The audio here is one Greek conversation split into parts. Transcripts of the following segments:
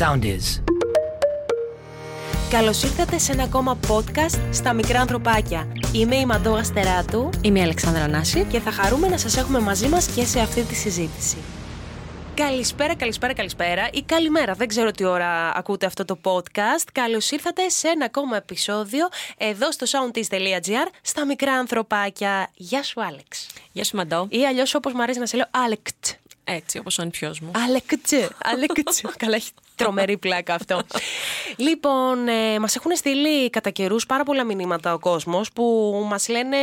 sound is. Καλώς ήρθατε σε ένα ακόμα podcast στα μικρά ανθρωπάκια. Είμαι η Μαντώ Αστεράτου Είμαι η Αλεξάνδρα Νάση. και θα χαρούμε να σας έχουμε μαζί μας και σε αυτή τη συζήτηση. Καλησπέρα, καλησπέρα, καλησπέρα ή καλημέρα. Δεν ξέρω τι ώρα ακούτε αυτό το podcast. Καλώς ήρθατε σε ένα ακόμα επεισόδιο εδώ στο soundtease.gr στα μικρά ανθρωπάκια. Γεια σου, Άλεξ. Γεια σου, Μαντώ. Ή αλλιώς όπως μου αρέσει να σε λέω, Άλεκτ. Έτσι, όπως ο νηπιός μου. Άλεκτ. Άλεκτ. Καλά, έχει τρομερή πλάκα αυτό. λοιπόν, ε, μας έχουν στείλει κατά καιρούς πάρα πολλά μηνύματα ο κόσμος που μας λένε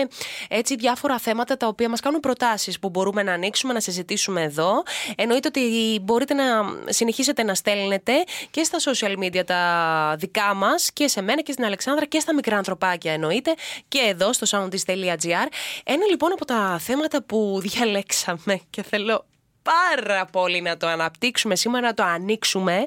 έτσι διάφορα θέματα τα οποία μας κάνουν προτάσεις που μπορούμε να ανοίξουμε, να συζητήσουμε εδώ. Εννοείται ότι μπορείτε να συνεχίσετε να στέλνετε και στα social media τα δικά μας και σε μένα και στην Αλεξάνδρα και στα μικρά ανθρωπάκια εννοείται και εδώ στο soundist.gr. Ένα λοιπόν από τα θέματα που διαλέξαμε και θέλω πάρα πολύ να το αναπτύξουμε σήμερα, να το ανοίξουμε,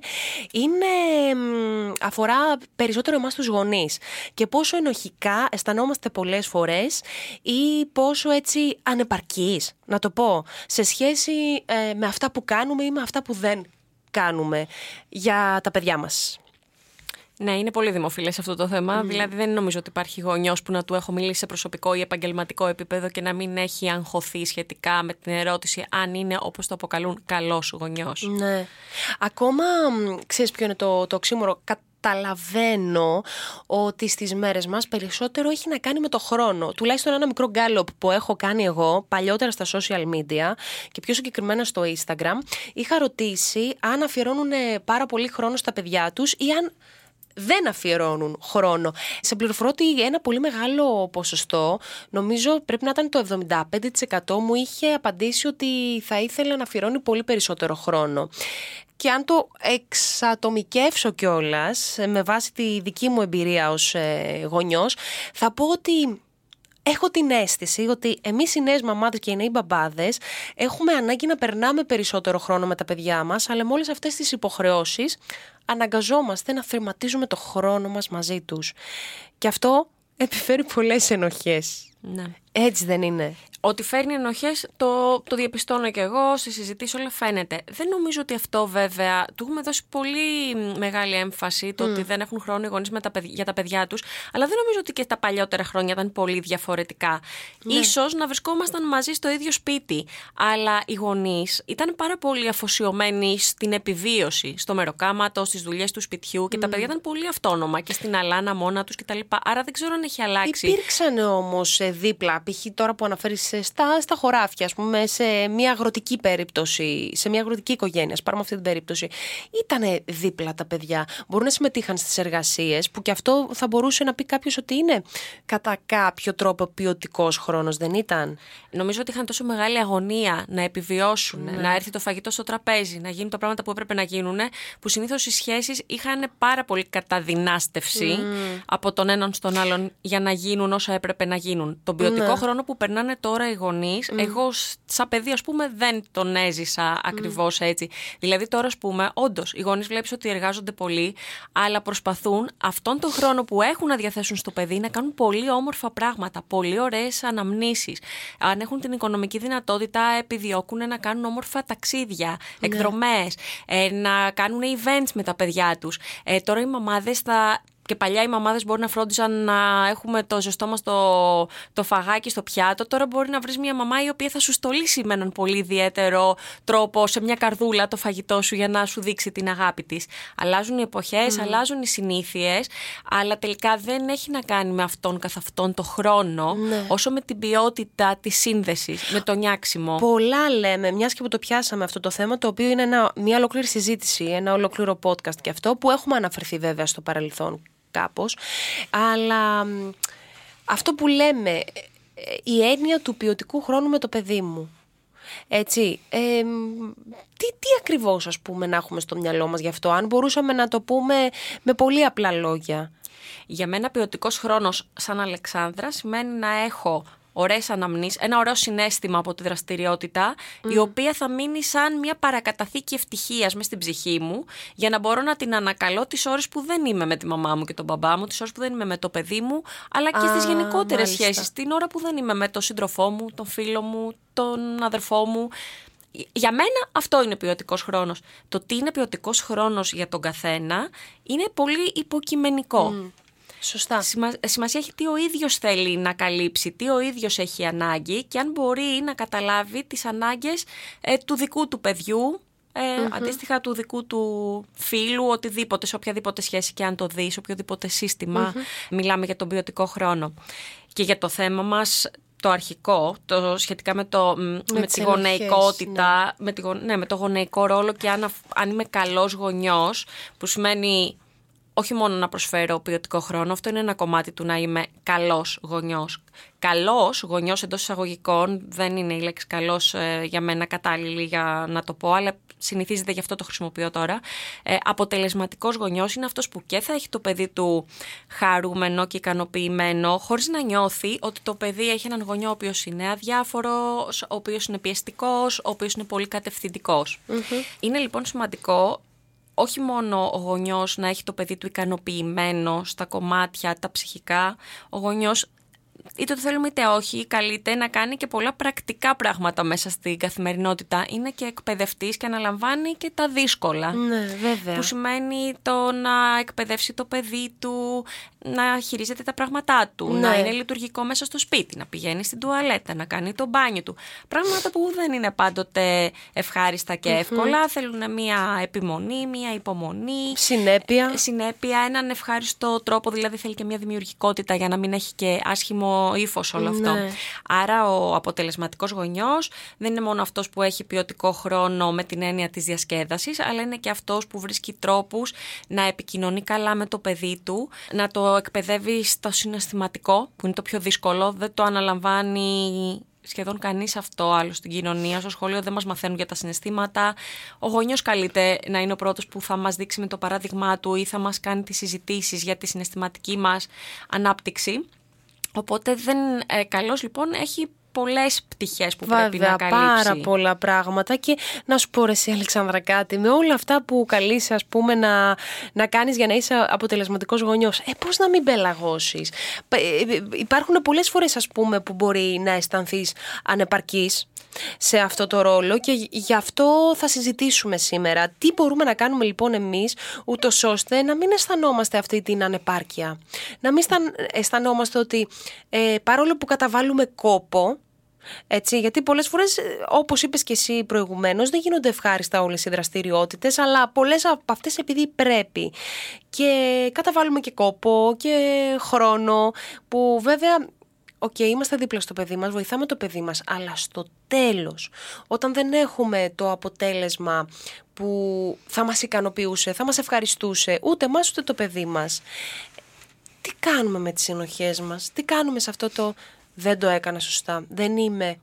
είναι, μ, αφορά περισσότερο εμάς τους γονείς και πόσο ενοχικά αισθανόμαστε πολλές φορές ή πόσο έτσι ανεπαρκείς, να το πω, σε σχέση ε, με αυτά που κάνουμε ή με αυτά που δεν κάνουμε για τα παιδιά μας. Ναι, είναι πολύ δημοφιλές αυτό το θέμα. Δηλαδή, δεν νομίζω ότι υπάρχει γονιός που να του έχω μιλήσει σε προσωπικό ή επαγγελματικό επίπεδο και να μην έχει αγχωθεί σχετικά με την ερώτηση αν είναι όπως το αποκαλούν καλός γονιός. Ναι. Ακόμα, μ, ξέρεις ποιο είναι το, το οξύμορο, καταλαβαίνω ότι στις μέρες μας περισσότερο έχει να κάνει με το χρόνο. Τουλάχιστον ένα μικρό γκάλωπ που έχω κάνει εγώ παλιότερα στα social media και πιο συγκεκριμένα στο Instagram, είχα ρωτήσει αν αφιερώνουν πάρα πολύ χρόνο στα παιδιά τους ή αν δεν αφιερώνουν χρόνο. Σε πληροφορώ ότι ένα πολύ μεγάλο ποσοστό, νομίζω πρέπει να ήταν το 75% μου είχε απαντήσει ότι θα ήθελε να αφιερώνει πολύ περισσότερο χρόνο. Και αν το εξατομικεύσω κιόλας, με βάση τη δική μου εμπειρία ως ε, γονιός, θα πω ότι έχω την αίσθηση ότι εμείς οι νέες μαμάδες και οι νέοι μπαμπάδες έχουμε ανάγκη να περνάμε περισσότερο χρόνο με τα παιδιά μας, αλλά με όλες αυτές τις υποχρεώσεις αναγκαζόμαστε να θρηματίζουμε το χρόνο μας μαζί τους. Και αυτό επιφέρει πολλές ενοχές. Ναι. Έτσι δεν είναι. Ότι φέρνει ενοχές το, το διαπιστώνω και εγώ, στι συζητήσεις όλα φαίνεται. Δεν νομίζω ότι αυτό βέβαια. Του έχουμε δώσει πολύ μεγάλη έμφαση το ότι δεν έχουν χρόνο οι γονείς για τα παιδιά τους. Αλλά δεν νομίζω ότι και τα παλιότερα χρόνια ήταν πολύ διαφορετικά. Ίσως να βρισκόμασταν μαζί στο ίδιο σπίτι. Αλλά οι γονείς ήταν πάρα πολύ αφοσιωμένοι στην επιβίωση, στο μεροκάματο, στις δουλειές του σπιτιού και τα παιδιά ήταν πολύ αυτόνομα και στην αλάνα μόνα τους κτλ. Άρα δεν ξέρω αν έχει αλλάξει. Υπήρξαν όμω δίπλα, π.χ. τώρα που αναφέρεις στα, στα χωράφια, ας πούμε, σε μια αγροτική περίπτωση, σε μια αγροτική οικογένεια, ας πάρουμε αυτή την περίπτωση. Ήταν δίπλα τα παιδιά. Μπορούν να συμμετείχαν στις εργασίες, που και αυτό θα μπορούσε να πει κάποιος ότι είναι κατά κάποιο τρόπο ποιοτικός χρόνος, δεν ήταν; Νομίζω ότι είχαν τόσο μεγάλη αγωνία να επιβιώσουν, να έρθει το φαγητό στο τραπέζι, να γίνουν τα πράγματα που έπρεπε να γίνουν, που συνήθως οι σχέσεις είχαν πάρα πολύ καταδυνάστευση από τον έναν στον άλλον για να γίνουν όσα έπρεπε να γίνουν. Τον ποιοτικό χρόνο που περνάνε τώρα οι γονείς, εγώ σ- σαν παιδί, ας πούμε, δεν τον έζησα ακριβώς έτσι. Δηλαδή, τώρα, ας πούμε, όντως, οι γονείς βλέπεις ότι εργάζονται πολύ, αλλά προσπαθούν αυτόν τον χρόνο που έχουν να διαθέσουν στο παιδί να κάνουν πολύ όμορφα πράγματα, πολύ ωραίες αναμνήσεις. Αν έχουν την οικονομική δυνατότητα, επιδιώκουν να κάνουν όμορφα ταξίδια, εκδρομές, να κάνουν events με τα παιδιά τους. Ε, τώρα οι μαμάδες θα και παλιά οι μαμάδες μπορεί να φρόντιζαν να έχουμε το ζεστό μας το, το φαγάκι στο πιάτο. Τώρα μπορεί να βρεις μια μαμά η οποία θα σου στολίσει με έναν πολύ ιδιαίτερο τρόπο σε μια καρδούλα το φαγητό σου για να σου δείξει την αγάπη της. Αλλάζουν οι εποχές, αλλάζουν οι συνήθειες, αλλά τελικά δεν έχει να κάνει με αυτόν καθ' αυτόν το χρόνο, όσο με την ποιότητα της σύνδεσης, με το νιάξιμο. Πολλά λέμε, μιας και που το πιάσαμε αυτό το θέμα, το οποίο είναι ένα, μια ολόκληρη συζήτηση, ένα ολόκληρο podcast και αυτό που έχουμε αναφερθεί βέβαια στο παρελθόν κάπως. Αλλά μ, αυτό που λέμε, ε, ε, η έννοια του ποιοτικού χρόνου με το παιδί μου. Έτσι, ε, μ, τι, τι ακριβώς ας πούμε να έχουμε στο μυαλό μας γι' αυτό, αν μπορούσαμε να το πούμε με πολύ απλά λόγια. Για μένα ποιοτικός χρόνος σαν Αλεξάνδρας σημαίνει να έχω ωραίες αναμνήσεις, ένα ωραίο συνέστημα από τη δραστηριότητα, η οποία θα μείνει σαν μια παρακαταθήκη ευτυχίας μες στην ψυχή μου, για να μπορώ να την ανακαλώ τις ώρες που δεν είμαι με τη μαμά μου και τον μπαμπά μου, τις ώρες που δεν είμαι με το παιδί μου, αλλά και Α, στις γενικότερες μάλιστα. σχέσεις, την ώρα που δεν είμαι με τον σύντροφό μου, τον φίλο μου, τον αδερφό μου. Για μένα αυτό είναι ποιοτικός χρόνος. Το τι είναι ποιοτικός χρόνος για τον καθένα είναι πολύ υποκειμενικό. Σωστά. σημασία έχει τι ο ίδιος θέλει να καλύψει, τι ο ίδιος έχει ανάγκη και αν μπορεί να καταλάβει τις ανάγκες ε, του δικού του παιδιού, ε, αντίστοιχα του δικού του φίλου, οτιδήποτε, σε οποιαδήποτε σχέση και αν το δεις, σε οποιοδήποτε μιλάμε για τον ποιοτικό χρόνο. Και για το θέμα μας, το αρχικό, το σχετικά με, το, με, τη γονεϊκότητα, ναι. με, τη, ναι, με το γονεϊκό ρόλο και αν, αν είμαι καλός γονιός, που σημαίνει όχι μόνο να προσφέρω ποιοτικό χρόνο, αυτό είναι ένα κομμάτι του να είμαι καλός γονιός. Καλός γονιός εντός εισαγωγικών, δεν είναι η λέξη καλός ε, για μένα κατάλληλη για να το πω, αλλά συνηθίζεται γι' αυτό το χρησιμοποιώ τώρα. Ε, Αποτελεσματικός γονιός είναι αυτός που και θα έχει το παιδί του χαρούμενο και ικανοποιημένο, χωρίς να νιώθει ότι το παιδί έχει έναν γονιό ο οποίος είναι αδιάφορος, ο οποίος είναι πιεστικός, ο οποίος είναι πολύ Είναι λοιπόν σημαντικό όχι μόνο ο γονιός να έχει το παιδί του ικανοποιημένο στα κομμάτια, τα ψυχικά, ο γονιός είτε το θέλουμε είτε όχι, καλείται να κάνει και πολλά πρακτικά πράγματα μέσα στην καθημερινότητα. Είναι και εκπαιδευτής και αναλαμβάνει και τα δύσκολα. Ναι, βέβαια. Που σημαίνει το να εκπαιδεύσει το παιδί του, να χειρίζεται τα πράγματά του, να ναι. είναι λειτουργικό μέσα στο σπίτι, να πηγαίνει στην τουαλέτα, να κάνει το μπάνιο του. Πράγματα που δεν είναι πάντοτε ευχάριστα και εύκολα. Θέλουν μια επιμονή, μια υπομονή. Συνέπεια. Συνέπεια, έναν ευχάριστο τρόπο, δηλαδή θέλει και μια δημιουργικότητα για να μην έχει και άσχημο ύφος όλο αυτό. Ναι. Άρα ο αποτελεσματικός γονιός δεν είναι μόνο αυτός που έχει ποιοτικό χρόνο με την έννοια της διασκέδασης, αλλά είναι και αυτός που βρίσκει τρόπους να επικοινωνεί καλά με το παιδί του, να το εκπαιδεύει στο συναισθηματικό, που είναι το πιο δύσκολο, δεν το αναλαμβάνει σχεδόν κανείς αυτό άλλο στην κοινωνία. Στο σχολείο δεν μας μαθαίνουν για τα συναισθήματα. Ο γονιός καλείται να είναι ο πρώτος που θα μας δείξει με το παράδειγμά του ή θα μας κάνει τις συζητήσεις για τη συναισθηματική μας ανάπτυξη. Οπότε δεν, ε, καλός λοιπόν έχει πολλές πτυχές που πρέπει να καλύψει. πάρα πολλά πράγματα. Και να σου πω, εσύ, Αλεξάνδρα, κάτι με όλα αυτά που καλείς, ας πούμε, να, να κάνεις για να είσαι αποτελεσματικός γονιός. Ε, πώς να μην πελαγώσεις; Ε, ε, υπάρχουν πολλές φορές, ας πούμε, που μπορεί να αισθανθείς ανεπαρκής σε αυτό το ρόλο και γι' αυτό θα συζητήσουμε σήμερα. Τι μπορούμε να κάνουμε λοιπόν εμείς ούτως ώστε να μην αισθανόμαστε αυτή την ανεπάρκεια; Να μην αισθανόμαστε ότι ε, παρόλο που καταβάλουμε κόπο έτσι, γιατί πολλές φορές, ε, όπως είπες και εσύ προηγουμένως, δεν γίνονται ευχάριστα όλες οι δραστηριότητες, αλλά πολλές από αυτές επειδή πρέπει. Και καταβάλουμε και κόπο και χρόνο, που βέβαια οκέι, okay, είμαστε δίπλα στο παιδί μας, βοηθάμε το παιδί μας, αλλά στο τέλος, όταν δεν έχουμε το αποτέλεσμα που θα μας ικανοποιούσε, θα μας ευχαριστούσε, ούτε εμάς ούτε το παιδί μας, τι κάνουμε με τις συνοχές μας, τι κάνουμε σε αυτό το δεν το έκανα σωστά, δεν είμαι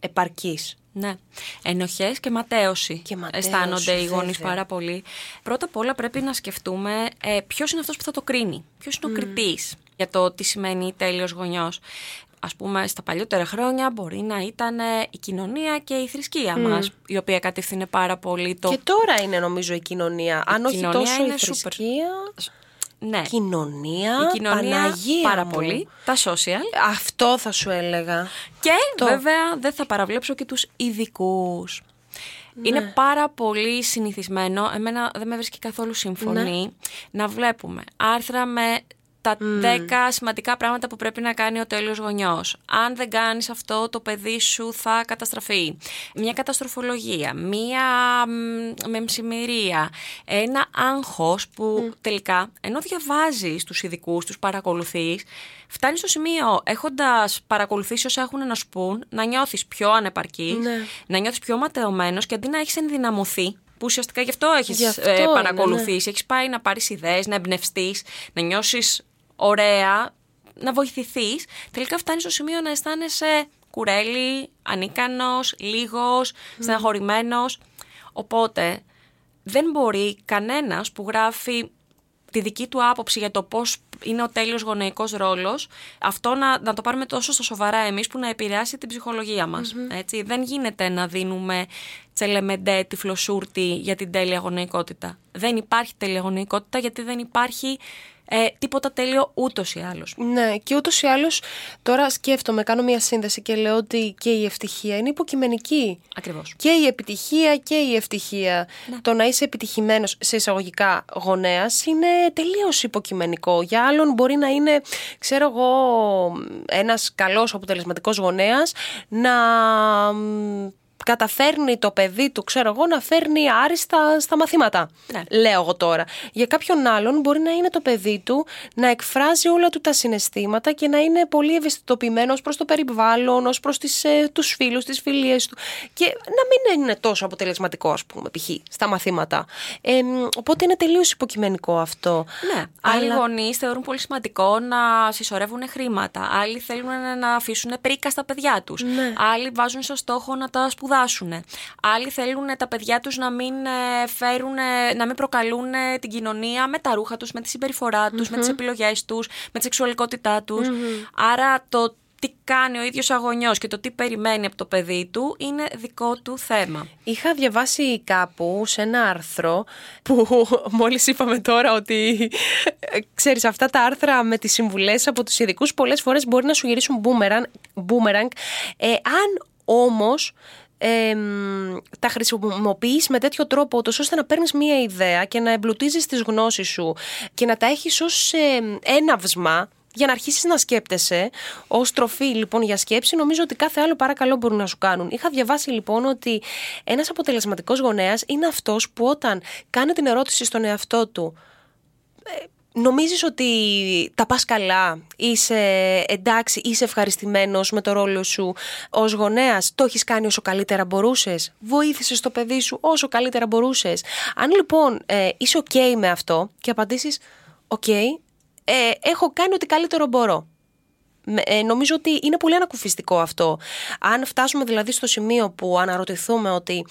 επαρκής. Ναι. Ενοχές και ματέωση. Και ματέωση αισθάνονται οι γονείς πάρα πολύ. Πρώτα απ' όλα πρέπει να σκεφτούμε ε, ποιος είναι αυτός που θα το κρίνει. Ποιος είναι ο κριτής για το τι σημαίνει τέλειος γονιός. Α πούμε, στα παλιότερα χρόνια μπορεί να ήταν η κοινωνία και η θρησκεία mm. μας, η οποία κατευθύνει πάρα πολύ το. Και τώρα είναι νομίζω η κοινωνία. Αν όχι τόσο η θρησκεία. Ναι. Κοινωνία, η κοινωνία Παναγία πάρα μου. πολύ. Τα social. Αυτό θα σου έλεγα. Και βέβαια δεν θα παραβλέψω και τους ειδικούς. Ναι. Είναι πάρα πολύ συνηθισμένο, εμένα δεν με βρίσκει καθόλου σύμφωνη, ναι. να βλέπουμε άρθρα με τα mm. 10 σημαντικά πράγματα που πρέπει να κάνει ο τέλειος γονιός. Αν δεν κάνεις αυτό, το παιδί σου θα καταστραφεί. Μια καταστροφολογία, μια μεμψημερία, ένα άγχος που τελικά, ενώ διαβάζεις τους ειδικούς, τους παρακολουθείς, φτάνεις στο σημείο, έχοντας παρακολουθήσει όσα έχουν να σου πούν, να νιώθεις πιο ανεπαρκής, ναι. να νιώθεις πιο ματαιωμένος και αντί να έχεις ενδυναμωθεί, που ουσιαστικά γι' αυτό έχεις ε, παρακολουθήσει. Ναι. Έχεις πάει να πάρεις ιδέες, να εμπνευστείς, να νιώσεις ωραία, να βοηθηθείς, τελικά φτάνεις στο σημείο να αισθάνεσαι κουρέλι, ανίκανος, λίγος, mm. Οπότε δεν μπορεί κανένας που γράφει τη δική του άποψη για το πώς είναι ο τέλειος γονεϊκός ρόλος, αυτό να, να το πάρουμε τόσο στο σοβαρά εμείς που να επηρεάσει την ψυχολογία μας. Έτσι. Δεν γίνεται να δίνουμε τσελεμεντέ τυφλοσούρτη για την τέλεια γονεϊκότητα. Δεν υπάρχει τέλεια γονεϊκότητα γιατί δεν υπάρχει Ε, τίποτα τέλειο ούτως ή άλλως. Ναι, και ούτως ή άλλως τώρα σκέφτομαι, κάνω μια σύνδεση και λέω ότι και η ευτυχία είναι υποκειμενική. Ακριβώς. Και η επιτυχία και η ευτυχία. Το να είσαι επιτυχημένος σε εισαγωγικά γονέας είναι τελείως υποκειμενικό. Για άλλον μπορεί να είναι, ξέρω εγώ, ένας καλός αποτελεσματικός γονέας να καταφέρνει το παιδί του, ξέρω εγώ, να φέρνει άριστα στα μαθήματα. Ναι. Λέω εγώ τώρα. Για κάποιον άλλον μπορεί να είναι το παιδί του να εκφράζει όλα του τα συναισθήματα και να είναι πολύ ευαισθητοποιημένος προς το περιβάλλον, ως προς ε, τους φίλους, τις φιλίες του. Και να μην είναι τόσο αποτελεσματικό, ας πούμε, π.χ. στα μαθήματα. Ε, οπότε είναι τελείως υποκειμενικό αυτό. Ναι. Άλλοι γονείς θεωρούν πολύ σημαντικό να συσσωρεύουν χρήματα. Άλλοι θέλουν να αφήσουν πρίκα στα παιδιά τους. Ναι. Άλλοι βάζουν στο στόχο να τα σπουδάσουν σπουδάσουν. Άλλοι θέλουν τα παιδιά τους να μην, ε, φέρουν, ε, να μην προκαλούν ε, την κοινωνία με τα ρούχα τους, με τη συμπεριφορά τους, με τις επιλογές τους, με τη σεξουαλικότητά τους. Άρα το τι κάνει ο ίδιος αγωνιός και το τι περιμένει από το παιδί του είναι δικό του θέμα. Είχα διαβάσει κάπου σε ένα άρθρο που μόλις είπαμε τώρα ότι ξέρεις αυτά τα άρθρα με τις συμβουλές από τους ειδικούς πολλές φορές μπορεί να σου γυρίσουν boomerang, ε, αν όμως ε, τα χρησιμοποιείς με τέτοιο τρόπο ώστε να παίρνεις μία ιδέα και να εμπλουτίζεις τις γνώσεις σου και να τα έχεις ως ε, έναυσμα για να αρχίσεις να σκέπτεσαι ως τροφή λοιπόν για σκέψη, νομίζω ότι κάθε άλλο παρακαλώ μπορούν να σου κάνουν. Είχα διαβάσει λοιπόν ότι ένας αποτελεσματικός γονέας είναι αυτός που όταν κάνει την ερώτηση στον εαυτό του ε, Νομίζεις ότι τα πας καλά, είσαι εντάξει, είσαι ευχαριστημένος με το ρόλο σου ως γονέας, το έχεις κάνει όσο καλύτερα μπορούσες, βοήθησες το παιδί σου όσο καλύτερα μπορούσες; Αν λοιπόν ε, είσαι ok με αυτό και απαντήσεις ok, ε, έχω κάνει ό,τι καλύτερο μπορώ. Ε, νομίζω ότι είναι πολύ ανακουφιστικό αυτό. Αν φτάσουμε δηλαδή στο σημείο που αναρωτηθούμε ότι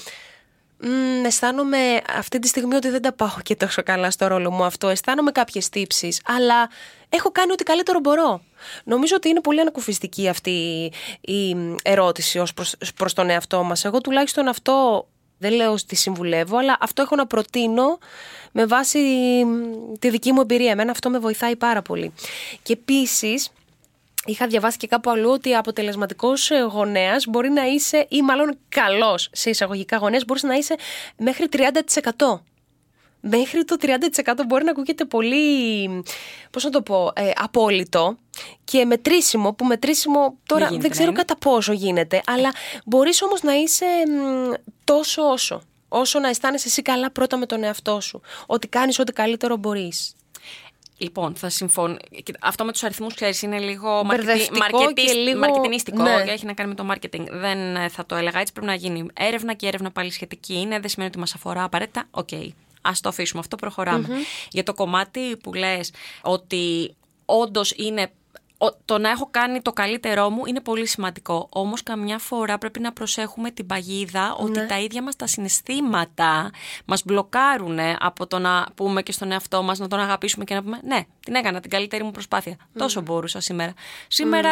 Μ, αισθάνομαι αυτή τη στιγμή ότι δεν τα πάω και τόσο καλά στο ρόλο μου αυτό. Αισθάνομαι κάποιες τύψεις, αλλά έχω κάνει ό,τι καλύτερο μπορώ. Νομίζω ότι είναι πολύ ανακουφιστική αυτή η ερώτηση ως προς, προς τον εαυτό μας. Εγώ τουλάχιστον αυτό δεν λέω ότι συμβουλεύω, αλλά αυτό έχω να προτείνω με βάση τη δική μου εμπειρία. Εμένα αυτό με βοηθάει πάρα πολύ. Και επίσης, Είχα διαβάσει και κάπου αλλού ότι αποτελεσματικός ε, γονέας μπορεί να είσαι, ή μάλλον καλός σε εισαγωγικά γονέας, μπορείς να είσαι μέχρι 30%. Μέχρι το 30% μπορεί να ακούγεται πολύ, πώς να το πω, ε, απόλυτο και μετρήσιμο, που μετρήσιμο τώρα δεν ξέρω κατά πόσο γίνεται, αλλά μπορείς όμως να είσαι τόσο όσο, όσο να αισθάνεσαι εσύ καλά πρώτα με τον εαυτό σου, ότι κάνεις ό,τι καλύτερο μπορείς. Λοιπόν, θα συμφωνώ. Αυτό με τους αριθμούς, ξέρεις, είναι λίγο μαρκετινίστικο ναι. και έχει να κάνει με το marketing. Δεν ε, θα το έλεγα έτσι. Πρέπει να γίνει έρευνα και έρευνα πάλι σχετική είναι. Δεν σημαίνει ότι μας αφορά απαραίτητα. Οκέι. Okay. Α το αφήσουμε αυτό, Για το κομμάτι που λες ότι όντως είναι το να έχω κάνει το καλύτερό μου είναι πολύ σημαντικό. Όμως, καμιά φορά πρέπει να προσέχουμε την παγίδα ότι Ναι. τα ίδια μας τα συναισθήματα μας μπλοκάρουν από το να πούμε και στον εαυτό μας, να τον αγαπήσουμε και να πούμε Ναι, την έκανα την καλύτερη μου προσπάθεια. Τόσο μπορούσα σήμερα. Σήμερα,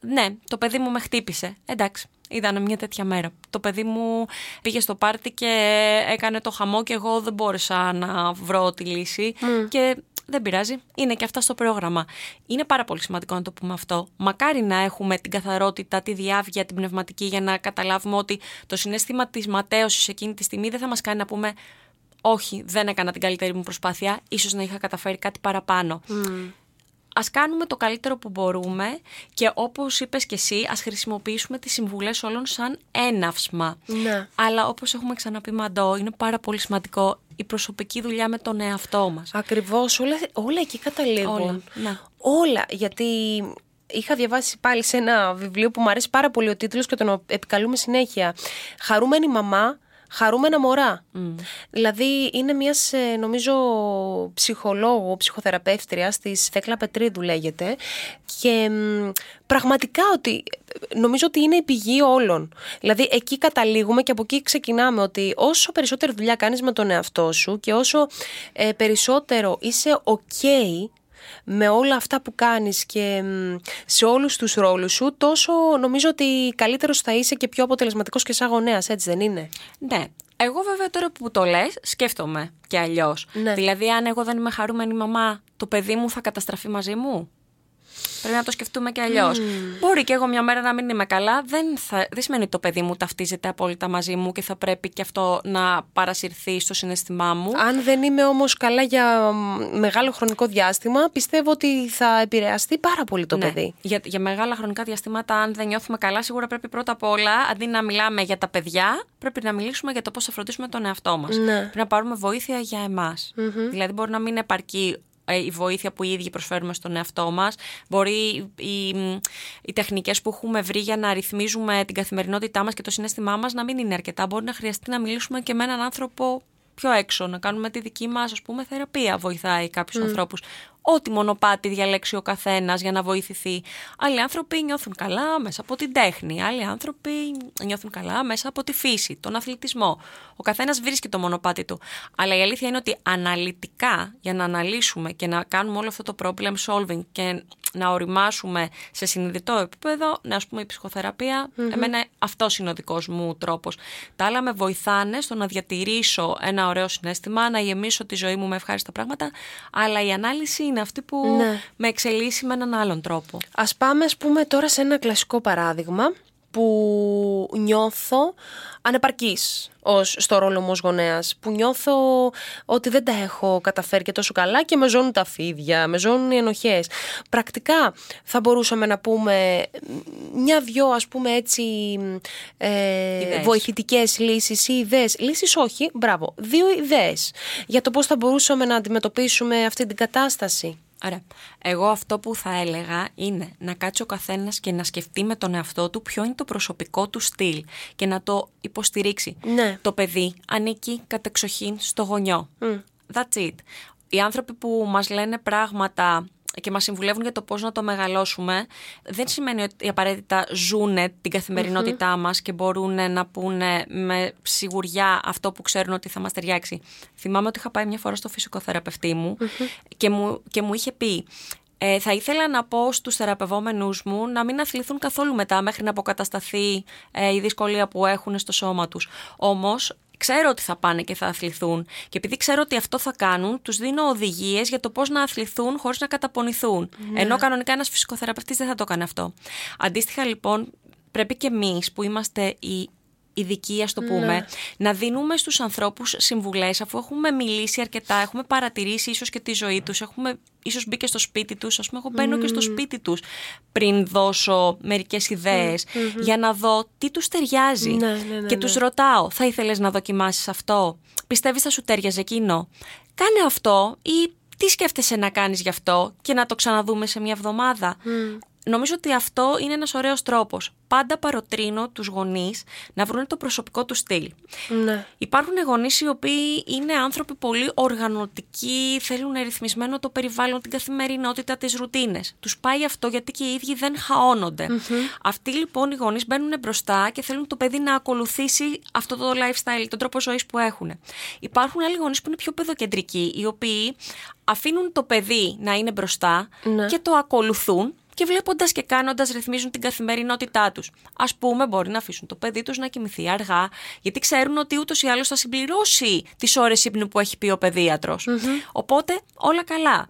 ναι, το παιδί μου με χτύπησε. Εντάξει. Ήταν μια τέτοια μέρα. Το παιδί μου πήγε στο πάρτι και έκανε το χαμό και εγώ δεν μπόρεσα να βρω τη λύση. Και δεν πειράζει, είναι και αυτά στο πρόγραμμα. Είναι πάρα πολύ σημαντικό να το πούμε αυτό. Μακάρι να έχουμε την καθαρότητα, τη διάβγεια, την πνευματική για να καταλάβουμε ότι το συνέστημα της ματέωσης εκείνη τη στιγμή δεν θα μας κάνει να πούμε όχι, δεν έκανα την καλύτερη μου προσπάθεια, ίσως να είχα καταφέρει κάτι παραπάνω. Ας κάνουμε το καλύτερο που μπορούμε και όπως είπες και εσύ, ας χρησιμοποιήσουμε τις συμβουλές όλων σαν έναυσμα. Ναι. Αλλά όπως έχουμε ξαναπεί Μαντώ, είναι πάρα πολύ σημαντικό η προσωπική δουλειά με τον εαυτό μας. Ακριβώς, όλα, όλα εκεί καταλήγουν. Όλα, ναι. Όλα, γιατί είχα διαβάσει πάλι σε ένα βιβλίο που μου αρέσει πάρα πολύ ο τίτλος και τον επικαλούμε συνέχεια. Χαρούμενη μαμά, χαρούμενα μωρά. Δηλαδή είναι μιας ε, νομίζω ψυχολόγου, ψυχοθεραπεύτριας της Θέκλα Πετρίδου λέγεται και μ, πραγματικά ότι νομίζω ότι είναι η πηγή όλων. Δηλαδή εκεί καταλήγουμε και από εκεί ξεκινάμε ότι όσο περισσότερη δουλειά κάνεις με τον εαυτό σου και όσο ε, περισσότερο είσαι ok με όλα αυτά που κάνεις και μ, σε όλους τους ρόλους σου, τόσο νομίζω ότι καλύτερος θα είσαι και πιο αποτελεσματικός και σαν γονέας, έτσι δεν είναι; Ναι. Εγώ βέβαια τώρα που το λες, σκέφτομαι και αλλιώς. Ναι. Δηλαδή, αν εγώ δεν είμαι χαρούμενη μαμά, το παιδί μου θα καταστραφεί μαζί μου; Πρέπει να το σκεφτούμε και αλλιώς. Μπορεί και εγώ μια μέρα να μην είμαι καλά. Δεν, θα, δεν σημαίνει ότι το παιδί μου ταυτίζεται απόλυτα μαζί μου και θα πρέπει και αυτό να παρασυρθεί στο συναισθημά μου. Αν δεν είμαι όμως καλά για μ, μεγάλο χρονικό διάστημα, πιστεύω ότι θα επηρεαστεί πάρα πολύ το Ναι. παιδί. Για, για μεγάλα χρονικά διαστήματα, αν δεν νιώθουμε καλά, σίγουρα πρέπει πρώτα απ' όλα, αντί να μιλάμε για τα παιδιά, πρέπει να μιλήσουμε για το πώς θα φροντίσουμε τον εαυτό μας. Ναι. Πρέπει να πάρουμε βοήθεια για εμα Δηλαδή, μπορεί να μην επαρκεί ε, η βοήθεια που οι ίδιοι προσφέρουμε στον εαυτό μας. Μπορεί οι, οι τεχνικές που έχουμε βρει για να ρυθμίζουμε την καθημερινότητά μας και το συνέστημά μας να μην είναι αρκετά. Μπορεί να χρειαστεί να μιλήσουμε και με έναν άνθρωπο πιο έξω, να κάνουμε τη δική μας, ας πούμε, θεραπεία. Βοηθάει κάποιους ανθρώπους. Ό,τι μονοπάτι διαλέξει ο καθένας για να βοηθηθεί. Άλλοι άνθρωποι νιώθουν καλά μέσα από την τέχνη. Άλλοι άνθρωποι νιώθουν καλά μέσα από τη φύση, τον αθλητισμό. Ο καθένας βρίσκει το μονοπάτι του. Αλλά η αλήθεια είναι ότι αναλυτικά, για να αναλύσουμε και να κάνουμε όλο αυτό το problem solving και να οριμάσουμε σε συνειδητό επίπεδο, να ας πούμε η ψυχοθεραπεία, εμένα αυτός είναι ο δικός μου τρόπος. Τα άλλα με βοηθάνε στο να διατηρήσω ένα ωραίο συνέστημα, να γεμίσω τη ζωή μου με ευχάριστα πράγματα, αλλά η ανάλυση είναι αυτή που Ναι. με εξελίσσει με έναν άλλον τρόπο. Ας πάμε ας πούμε τώρα σε ένα κλασικό παράδειγμα που νιώθω ανεπαρκής ως, στο ρόλο μου ως γονέας, που νιώθω ότι δεν τα έχω καταφέρει και τόσο καλά και με ζώνουν τα φίδια, με ζώνουν οι ενοχές. Πρακτικά θα μπορούσαμε να πούμε μια-δυο ας πούμε έτσι ε, Ιδέες. βοηθητικές λύσεις ή ιδέες. Λύσεις όχι, μπράβο, δύο ιδέες για το πώς θα μπορούσαμε να αντιμετωπίσουμε αυτή την κατάσταση. Ωραία. Εγώ αυτό που θα έλεγα είναι να κάτσει ο καθένας και να σκεφτεί με τον εαυτό του ποιο είναι το προσωπικό του στυλ και να το υποστηρίξει. Ναι. Το παιδί ανήκει κατεξοχήν στο γονιό. That's it. Οι άνθρωποι που μας λένε πράγματα και μας συμβουλεύουν για το πώς να το μεγαλώσουμε δεν σημαίνει ότι απαραίτητα ζούνε την καθημερινότητά μας και μπορούν να πούνε με σιγουριά αυτό που ξέρουν ότι θα μας ταιριάξει. Θυμάμαι ότι είχα πάει μια φορά στο φυσικοθεραπευτή μου και, μου και μου είχε πει ε, θα ήθελα να πω στους θεραπευόμενους μου να μην αθληθούν καθόλου μετά μέχρι να αποκατασταθεί ε, η δυσκολία που έχουν στο σώμα τους. Όμως ξέρω ότι θα πάνε και θα αθληθούν και επειδή ξέρω ότι αυτό θα κάνουν, τους δίνω οδηγίες για το πώς να αθληθούν χωρίς να καταπονηθούν. Ενώ κανονικά ένας φυσικοθεραπευτής δεν θα το έκανε αυτό. Αντίστοιχα λοιπόν πρέπει και εμείς που είμαστε οι ειδικοί, ας το πούμε, να δίνουμε στους ανθρώπους συμβουλές αφού έχουμε μιλήσει αρκετά, έχουμε παρατηρήσει ίσως και τη ζωή τους, έχουμε ίσως μπει και στο σπίτι τους, ας πούμε εγώ μπαίνω και στο σπίτι τους πριν δώσω μερικές ιδέες για να δω τι τους ταιριάζει Ναι, ναι, ναι, και ναι. τους ρωτάω, θα ήθελες να δοκιμάσεις αυτό, πιστεύεις θα σου τέριαζε εκείνο, κάνε αυτό ή τι σκέφτεσαι να κάνεις γι' αυτό και να το ξαναδούμε σε μια εβδομάδα. Νομίζω ότι αυτό είναι ένας ωραίος τρόπος. Πάντα παροτρύνω τους γονείς να βρουν το προσωπικό του στυλ. Ναι. Υπάρχουν γονείς οι οποίοι είναι άνθρωποι πολύ οργανωτικοί, θέλουν ρυθμισμένο το περιβάλλον, την καθημερινότητα, τις ρουτίνες. Τους πάει αυτό γιατί και οι ίδιοι δεν χαωνονται Αυτοί λοιπόν οι γονείς μπαίνουν μπροστά και θέλουν το παιδί να ακολουθήσει αυτό το lifestyle, τον τρόπο ζωής που έχουν. Υπάρχουν άλλοι γονείς που είναι πιο παιδοκεντρικοί, οι οποίοι αφήνουν το παιδί να είναι μπροστά Ναι. και το ακολουθούν και βλέποντας και κάνοντας ρυθμίζουν την καθημερινότητά τους. Α πούμε, μπορεί να αφήσουν το παιδί τους να κοιμηθεί αργά, γιατί ξέρουν ότι ούτως ή άλλως θα συμπληρώσει τις ώρες ύπνου που έχει πει ο παιδιατρος Οπότε, όλα καλά.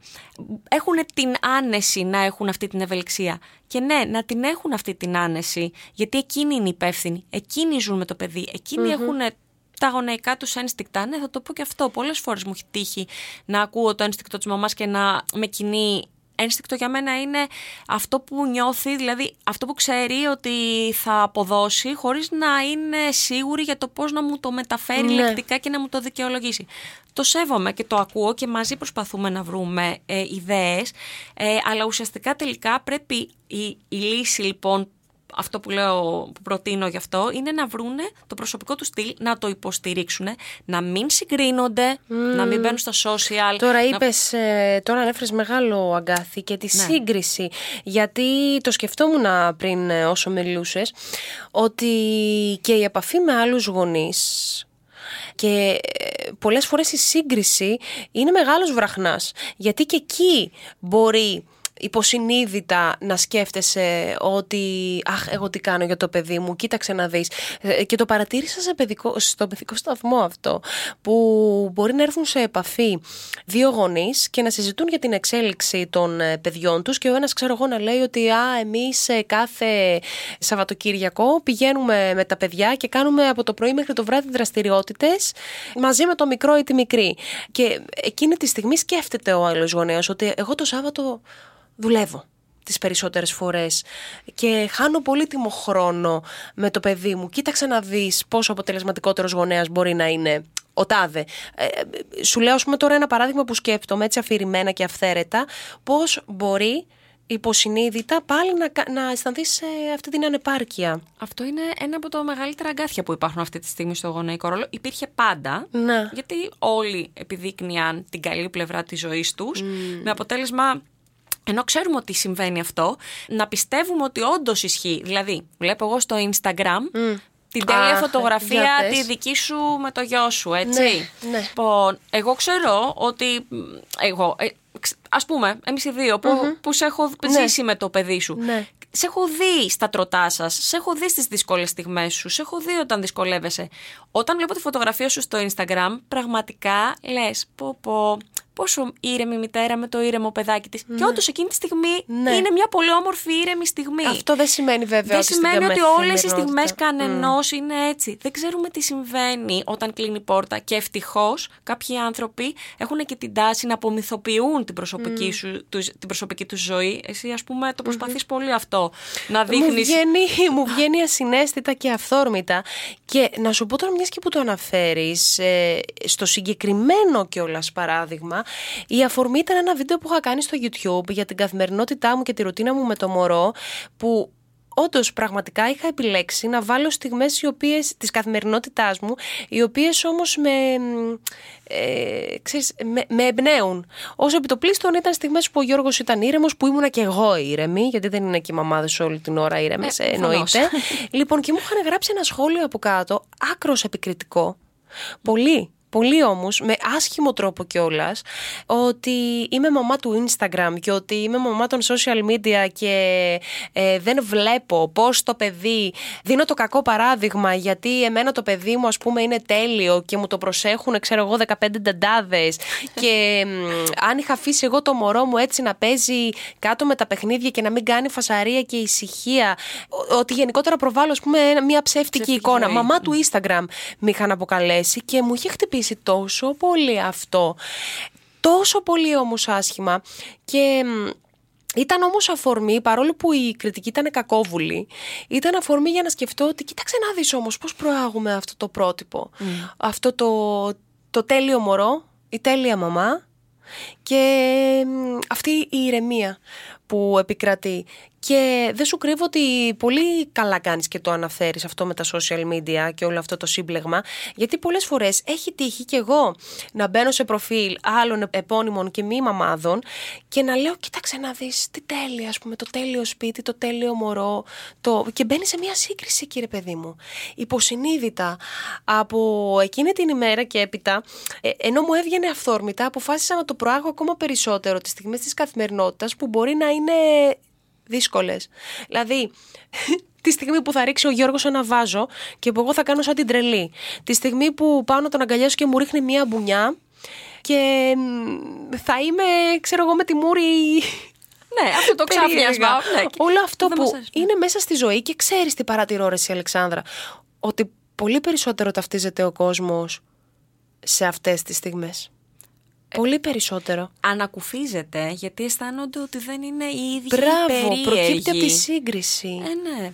Έχουν την άνεση να έχουν αυτή την ευελιξία. Και ναι, να την έχουν αυτή την άνεση, γιατί εκείνοι είναι υπεύθυνοι. Εκείνοι ζουν με το παιδί. Εκείνοι έχουν τα γονεϊκά τους ένστικτα. Ναι, θα το πω και αυτό. Πολλές φορές μου έχει τύχει να ακούω το ένστικτο της μαμάς και να με κινεί ένστικτο για μένα είναι αυτό που νιώθει, δηλαδή αυτό που ξέρει ότι θα αποδώσει χωρίς να είναι σίγουρη για το πώς να μου το μεταφέρει Ναι. λεκτικά και να μου το δικαιολογήσει. Το σέβομαι και το ακούω και μαζί προσπαθούμε να βρούμε ε, ιδέες, ε, αλλά ουσιαστικά τελικά πρέπει η, η λύση λοιπόν αυτό που λέω, που προτείνω γι' αυτό, είναι να βρούνε το προσωπικό τους στυλ, να το υποστηρίξουν, να μην συγκρίνονται, να μην μπαίνουν στα social. Τώρα να- είπες, ε, τώρα ανέφερες μεγάλο αγκάθι και τη σύγκριση. Γιατί το σκεφτόμουν πριν ε, όσο μιλούσες, ότι και η επαφή με άλλους γονείς και ε, πολλές φορές η σύγκριση είναι μεγάλος βραχνάς. Γιατί και εκεί μπορεί υποσυνείδητα να σκέφτεσαι ότι αχ εγώ τι κάνω για το παιδί μου, κοίταξε να δεις ε, και το παρατήρησα σε παιδικό, στο παιδικό σταθμό αυτό που μπορεί να έρθουν σε επαφή δύο γονείς και να συζητούν για την εξέλιξη των ε, παιδιών τους και ο ένας ξέρω εγώ να λέει ότι α, εμείς κάθε Σαββατοκύριακο πηγαίνουμε με τα παιδιά και κάνουμε από το πρωί μέχρι το βράδυ δραστηριότητες μαζί με το μικρό ή τη μικρή και εκείνη τη στιγμή σκέφτεται ο άλλος γονέας ότι εγώ το Σάββατο δουλεύω τις περισσότερες φορές και χάνω πολύτιμο χρόνο με το παιδί μου. Κοίταξε να δεις πόσο αποτελεσματικότερος γονέας μπορεί να είναι ο τάδε. Ε, σου λέω, πούμε, τώρα ένα παράδειγμα που σκέφτομαι έτσι αφηρημένα και αυθαίρετα, πώς μπορεί υποσυνείδητα πάλι να, να αισθανθείς αυτή την ανεπάρκεια. Αυτό είναι ένα από τα μεγαλύτερα αγκάθια που υπάρχουν αυτή τη στιγμή στο γονεϊκό ρόλο. Υπήρχε πάντα, ναι. γιατί όλοι επιδείκνυαν την καλή πλευρά της ζωής τους, με αποτέλεσμα ενώ ξέρουμε ότι συμβαίνει αυτό, να πιστεύουμε ότι όντως ισχύει. Δηλαδή, βλέπω εγώ στο Instagram την τέλεια φωτογραφία τη δική σου με το γιο σου, έτσι. Ναι, ναι. Λοιπόν, εγώ ξέρω ότι. Εγώ, ε, ας πούμε, εμείς οι δύο που, που σε έχω ναι. ζήσει με το παιδί σου. Ναι. Σε έχω δει στα τροτά σας, σε έχω δει στις δύσκολες στιγμές σου, σε έχω δει όταν δυσκολεύεσαι. Όταν βλέπω τη φωτογραφία σου στο Instagram, πραγματικά λες, πω πω, πόσο ήρεμη μητέρα με το ήρεμο παιδάκι της. Και όντως εκείνη τη στιγμή Ναι. είναι μια πολύ όμορφη ήρεμη στιγμή. Αυτό δεν σημαίνει βέβαια Δεν ότι στην σημαίνει ότι όλες οι στιγμές καθημερινότητα- κανενός είναι έτσι. Δεν ξέρουμε τι συμβαίνει όταν κλείνει η πόρτα. Και ευτυχώς κάποιοι άνθρωποι έχουν και την τάση να απομυθοποιούν την προσωπική, σου, τους, την προσωπική τους ζωή. Εσύ, ας πούμε, το προσπαθείς πολύ αυτό. Να Μου δείχνει. βγαίνει, μου βγαίνει ασυναίσθητα και αυθόρμητα. Και να σου πω τώρα, μιας και που το αναφέρεις, στο συγκεκριμένο κιόλας παράδειγμα, η αφορμή ήταν ένα βίντεο που είχα κάνει στο YouTube για την καθημερινότητά μου και τη ρουτίνα μου με το μωρό, που όντως πραγματικά είχα επιλέξει να βάλω στιγμές οι οποίες, της καθημερινότητάς μου, οι οποίες όμως με, ε, ξέρεις, με, με εμπνέουν. Όσο επιτοπλίστων ήταν στιγμές που ο Γιώργος ήταν ήρεμος, που ήμουνα και εγώ ήρεμη, γιατί δεν είναι και οι μαμάδες όλη την ώρα ήρεμες, Ε, ε, προφανώς. εννοείται. λοιπόν, και μου είχαν γράψει ένα σχόλιο από κάτω, άκρος επικριτικό, πολύ. Πολύ όμως, με άσχημο τρόπο κιόλας, ότι είμαι μαμά του Instagram και ότι είμαι μαμά των social media και ε, δεν βλέπω πώς το παιδί, δίνω το κακό παράδειγμα γιατί εμένα το παιδί μου ας πούμε είναι τέλειο και μου το προσέχουν ξέρω εγώ 15 νταντάδες και μ, αν είχα αφήσει εγώ το μωρό μου έτσι να παίζει κάτω με τα παιχνίδια και να μην κάνει φασαρία και ησυχία ο- ότι γενικότερα προβάλλω ας πούμε ένα- μια ψεύτικη Ψεύτικη εικόνα ζωή. μαμά του Instagram με είχαν αποκαλέσει και μου είχε χτυπήσει τόσο πολύ αυτό. Τόσο πολύ όμως άσχημα και μ, ήταν όμως αφορμή, παρόλο που η κριτική ήταν κακόβουλη, ήταν αφορμή για να σκεφτώ ότι κοίταξε να δεις όμως πώς προάγουμε αυτό το πρότυπο. Αυτό το, το τέλειο μωρό, η τέλεια μαμά και μ, αυτή η ηρεμία που επικρατεί. Και δεν σου κρύβω ότι πολύ καλά κάνεις και το αναφέρεις αυτό με τα social media και όλο αυτό το σύμπλεγμα, γιατί πολλές φορές έχει τύχει και εγώ να μπαίνω σε προφίλ άλλων επώνυμων και μη μαμάδων και να λέω κοίταξε να δεις τι τέλεια, ας πούμε, το τέλειο σπίτι, το τέλειο μωρό, το... και μπαίνει σε μια σύγκριση κύριε παιδί μου. Υποσυνείδητα από εκείνη την ημέρα και έπειτα, ε, ενώ μου έβγαινε αυθόρμητα, αποφάσισα να το προάγω ακόμα περισσότερο τις στιγμές της καθημερινότητας που μπορεί να είναι δύσκολες. Δηλαδή, τη στιγμή που θα ρίξει ο Γιώργος ένα βάζο και που εγώ θα κάνω σαν την τρελή. Τη στιγμή που πάω να τον αγκαλιάσω και μου ρίχνει μία μπουνιά και μ, θα είμαι, ξέρω εγώ, με τη μούρη Ναι, αυτό το περίεργα. ξάφνιασμα. Ναι. Όλο αυτό Δεν που μας αρέσει. είναι μέσα στη ζωή και ξέρεις τι παρατηρώ ρε εσύ Αλεξάνδρα, ότι πολύ περισσότερο ταυτίζεται ο κόσμος σε αυτές τις στιγμές. Ε, Πολύ περισσότερο. Ανακουφίζεται γιατί αισθάνονται ότι δεν είναι οι ίδιοι Μπράβο, περίεργοι. προκύπτει από τη σύγκριση. Ε, ναι.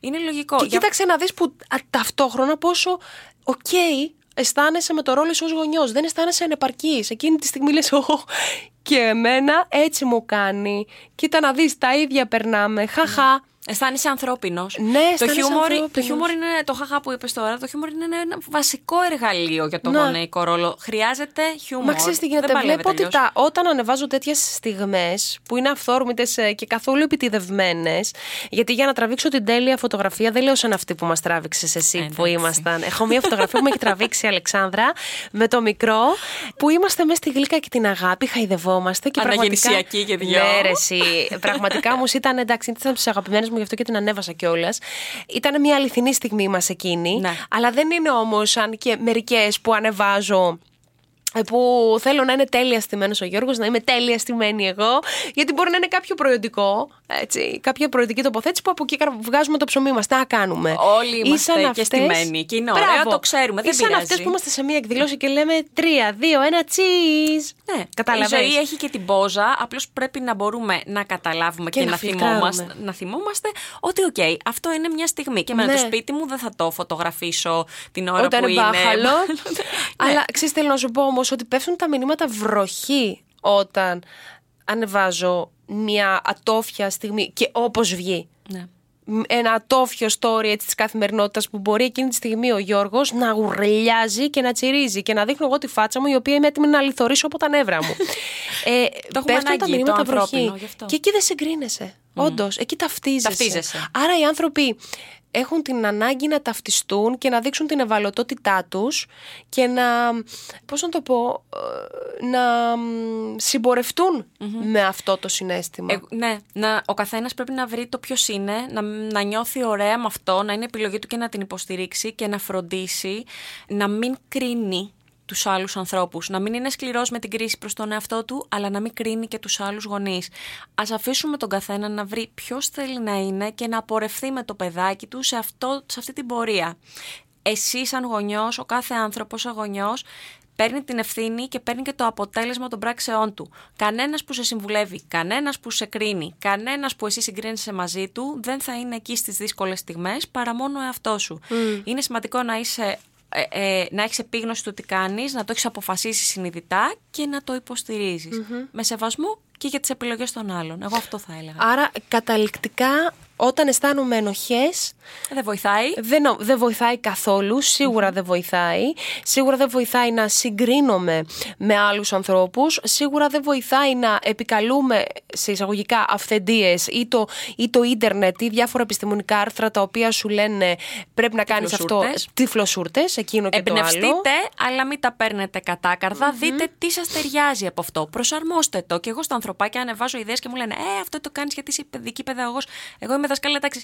Είναι λογικό. Και Για- κοίταξε να δεις που α, ταυτόχρονα πόσο οκ αισθάνεσαι με το ρόλο σου ως γονιός. Δεν αισθάνεσαι ανεπαρκής. Εκείνη τη στιγμή λες «Ω, και εμένα έτσι μου κάνει. Κοίτα να δεις, τα ίδια περνάμε. Χαχά. Αισθάνεσαι ανθρώπινος. Ναι, το αισθάνεσαι χιούμορ, το ανθρώπινος. χιούμορ είναι το χαχά που είπες τώρα. Το χιούμορ είναι ένα βασικό εργαλείο για το Ναι. γονεϊκό ρόλο. Χρειάζεται χιούμορ. Μα ξέρεις τι Δεν γίνεται. παλεύει Βλέπω ότι αλλιώς. τα, όταν ανεβάζω τέτοιες στιγμές που είναι αυθόρμητες και καθόλου επιτιδευμένες. Γιατί για να τραβήξω την τέλεια φωτογραφία δεν λέω σαν αυτή που μας τράβηξες εσύ που Εντάξει. ήμασταν. Έχω μία φωτογραφία που με έχει τραβήξει η Αλεξάνδρα με το μικρό που είμαστε μέσα στη γλύκα και την αγάπη, χαϊδευόμαστε και πραγματικά. Αναγεννησιακή και δυο. Ναι, ρε, εσύ. Πραγματικά όμως ήταν εντάξει, ήταν από τις αγαπημένες μου, γι' αυτό και την ανέβασα κιόλας. Ήταν μια αληθινή στιγμή μας εκείνη. Ναι. Αλλά δεν είναι όμως σαν και μερικές που ανεβάζω ε, που θέλω να είναι τέλεια στημένος ο Γιώργος, να είμαι τέλεια στημένη εγώ, γιατί μπορεί να είναι κάποιο προϊόντικό, έτσι, κάποια προϊόντική τοποθέτηση που από εκεί βγάζουμε το ψωμί μας. Τι να κάνουμε. Όλοι είμαστε Ήσαν και αυτές- στημένοι και είναι ωραίο, Μπράβο. το ξέρουμε, δεν Ήσαν πειράζει. αυτέ που είμαστε σε μία εκδήλωση και λέμε τρία, δύο, ένα cheese. Ναι, Καταλαβαίνεις. Η ζωή έχει και την πόζα. Απλώς πρέπει να μπορούμε να καταλάβουμε και, Και να, να θυμόμαστε, φιλτράρουμε. να θυμόμαστε ότι, οκ, αυτό είναι μια στιγμή. Και εμένα Ναι. το σπίτι μου δεν θα το φωτογραφίσω την ώρα Όταν που είναι είναι. μπάχαλο. Ναι. Αλλά ξέρεις, θέλω να σου πω όμως ότι πέφτουν τα μηνύματα βροχή όταν ανεβάζω μια ατόφια στιγμή και όπως βγει. Ναι. Μ, Ένα ατόφιο story έτσι της καθημερινότητας που μπορεί εκείνη τη στιγμή ο Γιώργος να γουρλιάζει και να τσιρίζει και να δείχνω εγώ τη φάτσα μου η οποία είμαι έτοιμη να αλληθωρίσω από τα νεύρα μου. ε, έχουμε πέφτουν ανάγκη, τα το μηνύματα ανθρώπινο, βροχή. γι' αυτό. Και εκεί δεν συγκρίνεσαι. Όντως, εκεί ταυτίζεσαι. Ταυτίζεσαι. Άρα οι άνθρωποι έχουν την ανάγκη να ταυτιστούν και να δείξουν την ευαλωτότητά τους και να, πώς να το πω, ε, να μ, συμπορευτούν με αυτό το συνέστημα. Ε, ναι, να, ο καθένας πρέπει να βρει το ποιος είναι, να, να νιώθει ωραία με αυτό, να είναι επιλογή του και να την υποστηρίξει και να φροντίσει να μην κρίνει τους άλλους ανθρώπους. Να μην είναι σκληρός με την κρίση προς τον εαυτό του, αλλά να μην κρίνει και τους άλλους γονείς. Ας αφήσουμε τον καθένα να βρει ποιος θέλει να είναι και να απορρευθεί με το παιδάκι του σε, αυτό, σε αυτή την πορεία. Εσύ σαν γονιός, ο κάθε άνθρωπος σαν γονιός, παίρνει την ευθύνη και παίρνει και το αποτέλεσμα των πράξεών του. Κανένας που σε συμβουλεύει, κανένας που σε κρίνει, κανένας που εσύ συγκρίνεσαι μαζί του, δεν θα είναι εκεί στις δύσκολες στιγμές παρά μόνο ο εαυτός σου. Είναι σημαντικό να είσαι ε, ε, να έχεις επίγνωση του τι κάνεις, να το έχεις αποφασίσει συνειδητά και να το υποστηριζεις Με σεβασμό και για τις επιλογές των άλλων. Εγώ αυτό θα έλεγα. Άρα καταληκτικά όταν αισθάνομαι ενοχές Δεν βοηθάει. δεν, νο- δεν βοηθάει καθόλου, σίγουρα δεν βοηθάει. Σίγουρα δεν βοηθάει να συγκρίνομαι με άλλους ανθρώπους. Σίγουρα δεν βοηθάει να επικαλούμε σε εισαγωγικά αυθεντίες ή το, ή το ίντερνετ ή διάφορα επιστημονικά άρθρα τα οποία σου λένε πρέπει να κάνεις αυτό. Τυφλοσούρτες. Τυφλοσούρτες, εκείνο και το άλλο. Εμπνευστείτε, αλλά μην τα παίρνετε κατάκαρδα. Δείτε τι σας ταιριάζει από αυτό. Προσαρμόστε το. Και εγώ στα ανθρωπάκια ανεβάζω ιδέες και μου λένε Ε, αυτό το κάνεις γιατί είσαι παιδική παιδαγωγός. Εγώ είμαι δασκάλα τάξη.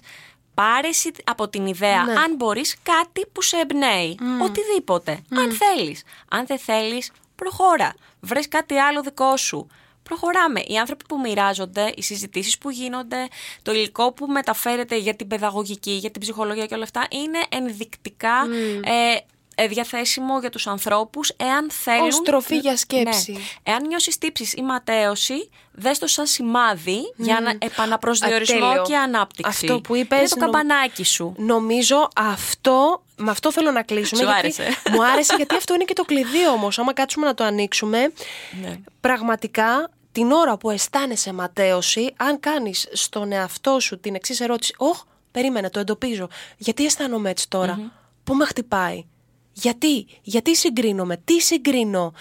Πάρε εσύ από την ιδέα, Ναι. αν μπορείς, κάτι που σε εμπνέει. Οτιδήποτε. Αν θέλεις. Αν δεν θέλεις, προχώρα. Βρες κάτι άλλο δικό σου. Προχωράμε. Οι άνθρωποι που μοιράζονται, οι συζητήσεις που γίνονται, το υλικό που μεταφέρεται για την παιδαγωγική, για την ψυχολογία και όλα αυτά είναι ενδεικτικά ε, ε, διαθέσιμο για τους ανθρώπους εάν θέλουν... Ως τροφή για σκέψη. Ναι. Εάν νιώσεις τύψεις ή ματέωση, δες το σαν σημάδι για να επαναπροσδιορισμό Ατέλειο. και ανάπτυξη. Αυτό που είπες, Είναι το νομ- καμπανάκι σου. Νομίζω αυτό, με αυτό θέλω να κλείσουμε. Σου γιατί, άρεσε. Μου άρεσε γιατί αυτό είναι και το κλειδί όμως. Άμα κάτσουμε να το ανοίξουμε, Ναι. πραγματικά την ώρα που αισθάνεσαι ματέωση, αν κάνεις στον εαυτό σου την εξής ερώτηση, Ωχ, περίμενε, το εντοπίζω. Γιατί αισθάνομαι έτσι τώρα, Πού με χτυπάει, Γιατί, γιατί συγκρίνομαι, τι συγκρίνω,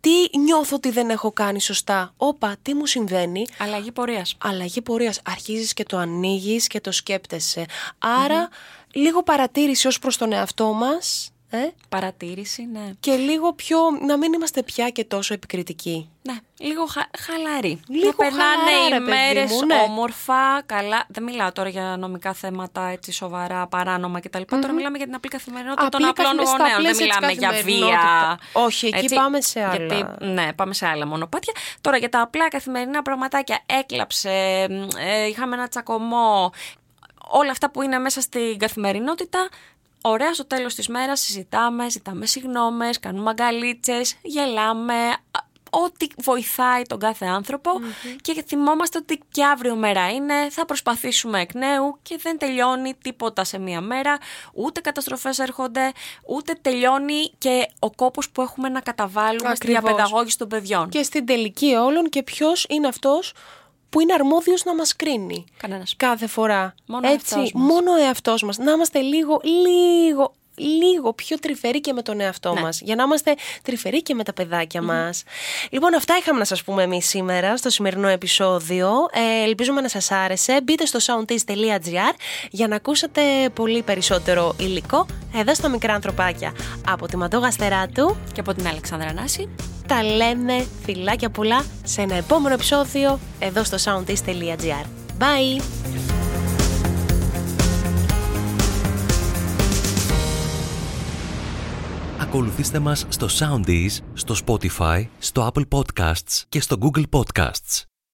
τι νιώθω ότι δεν έχω κάνει σωστά; Όπα, τι μου συμβαίνει; Αλλαγή πορείας. Αλλαγή πορείας. Αρχίζεις και το ανοίγεις και το σκέπτεσαι. Άρα, λίγο παρατήρηση ως προς τον εαυτό μας. Ε; Παρατήρηση, ναι. Και λίγο πιο. να μην είμαστε πια και τόσο επικριτικοί. Ναι, λίγο χα, χαλαρή. Λίγο να περνάνε χαλαρά, ρε οι παιδί μέρες μου, ναι. όμορφα, καλά. Δεν μιλάω τώρα για νομικά θέματα έτσι σοβαρά, παράνομα κτλ. Τώρα μιλάμε για την απλή καθημερινότητα των Απλή απλών καθημερι- στα γονέων. Δεν πλαίσια της μιλάμε για βία. καθημερινότητα. Όχι, εκεί πάμε σε άλλα. Γιατί, ναι, πάμε σε άλλα μονοπάτια. Τώρα για τα απλά καθημερινά πραγματάκια. Έκλαψε, ε, είχαμε ένα τσακωμό. Όλα αυτά που είναι μέσα στην καθημερινότητα. Ωραία, στο τέλος της μέρας συζητάμε, ζητάμε συγγνώμες, κάνουμε αγκαλίτσες, γελάμε, α, ό,τι βοηθάει τον κάθε άνθρωπο και θυμόμαστε ότι και αύριο μέρα είναι, θα προσπαθήσουμε εκ νέου και δεν τελειώνει τίποτα σε μία μέρα, ούτε καταστροφές έρχονται, ούτε τελειώνει και ο κόπος που έχουμε να καταβάλουμε στη Ακριβώς. διαπαιδαγώγηση των παιδιών. Και στην τελική όλων και ποιος είναι αυτός που είναι αρμόδιος να μας κρίνει. Κανένας. Κάθε φορά. Μόνο ο Έτσι, εαυτός μας. μόνο ο εαυτός μας. Να είμαστε λίγο, λίγο, λίγο πιο τρυφεροί και με τον εαυτό Ναι. μας. Για να είμαστε τρυφεροί και με τα παιδάκια μας. Λοιπόν, αυτά είχαμε να σας πούμε εμείς σήμερα στο σημερινό επεισόδιο. Ε, ελπίζουμε να σας άρεσε. Μπείτε στο soundtaste.gr για να ακούσετε πολύ περισσότερο υλικό εδώ στα μικρά ανθρωπάκια. Από τη Μαντώ Γαστεράτου Και από την Αλεξάνδρα Νάση. Τα λέμε φιλάκια πολλά σε ένα επόμενο επεισόδιο εδώ στο soundtaste.gr. Bye! Ακολουθήστε μας στο Soundees, στο Spotify, στο Apple Podcasts και στο Google Podcasts.